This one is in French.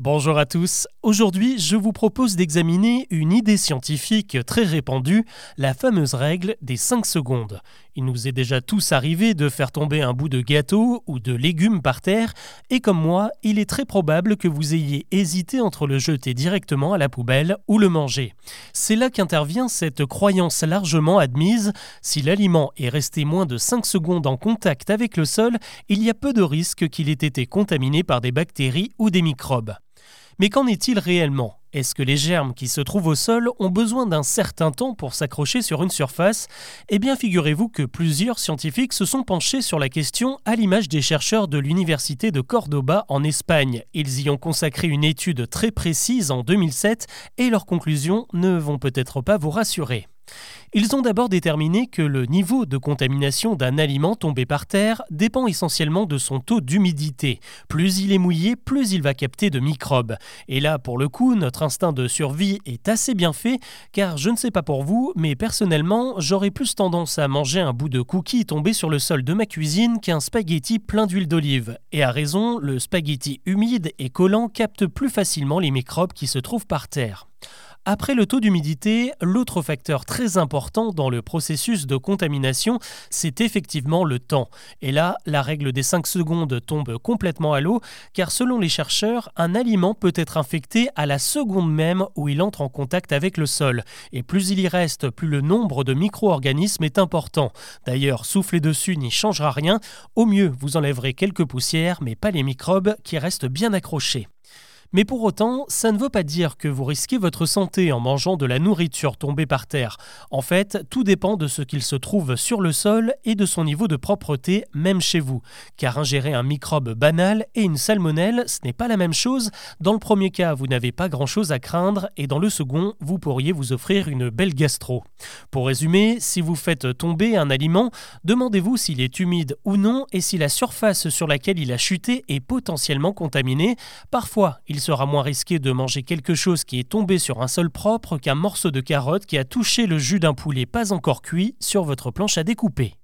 Bonjour à tous. Aujourd'hui, je vous propose d'examiner une idée scientifique très répandue, la fameuse règle des 5 secondes. Il nous est déjà tous arrivé de faire tomber un bout de gâteau ou de légumes par terre, et comme moi, il est très probable que vous ayez hésité entre le jeter directement à la poubelle ou le manger. C'est là qu'intervient cette croyance largement admise, si l'aliment est resté moins de 5 secondes en contact avec le sol, il y a peu de risque qu'il ait été contaminé par des bactéries ou des microbes. Mais qu'en est-il réellement? Est-ce que les germes qui se trouvent au sol ont besoin d'un certain temps pour s'accrocher sur une surface? Eh bien, figurez-vous que plusieurs scientifiques se sont penchés sur la question à l'image des chercheurs de l'Université de Cordoba en Espagne. Ils y ont consacré une étude très précise en 2007 et leurs conclusions ne vont peut-être pas vous rassurer. Ils ont d'abord déterminé que le niveau de contamination d'un aliment tombé par terre dépend essentiellement de son taux d'humidité. Plus il est mouillé, plus il va capter de microbes. Et là, pour le coup, notre instinct de survie est assez bien fait, car je ne sais pas pour vous, mais personnellement, j'aurais plus tendance à manger un bout de cookie tombé sur le sol de ma cuisine qu'un spaghetti plein d'huile d'olive. Et à raison, le spaghetti humide et collant capte plus facilement les microbes qui se trouvent par terre. Après le taux d'humidité, l'autre facteur très important dans le processus de contamination, c'est effectivement le temps. Et là, la règle des 5 secondes tombe complètement à l'eau, car selon les chercheurs, un aliment peut être infecté à la seconde même où il entre en contact avec le sol. Et plus il y reste, plus le nombre de micro-organismes est important. D'ailleurs, souffler dessus n'y changera rien. Au mieux, vous enlèverez quelques poussières, mais pas les microbes qui restent bien accrochés. Mais pour autant, ça ne veut pas dire que vous risquez votre santé en mangeant de la nourriture tombée par terre. En fait, tout dépend de ce qu'il se trouve sur le sol et de son niveau de propreté, même chez vous. Car ingérer un microbe banal et une salmonelle, ce n'est pas la même chose. Dans le premier cas, vous n'avez pas grand-chose à craindre et dans le second, vous pourriez vous offrir une belle gastro. Pour résumer, si vous faites tomber un aliment, demandez-vous s'il est humide ou non et si la surface sur laquelle il a chuté est potentiellement contaminée. Parfois, il il sera moins risqué de manger quelque chose qui est tombé sur un sol propre qu'un morceau de carotte qui a touché le jus d'un poulet pas encore cuit sur votre planche à découper.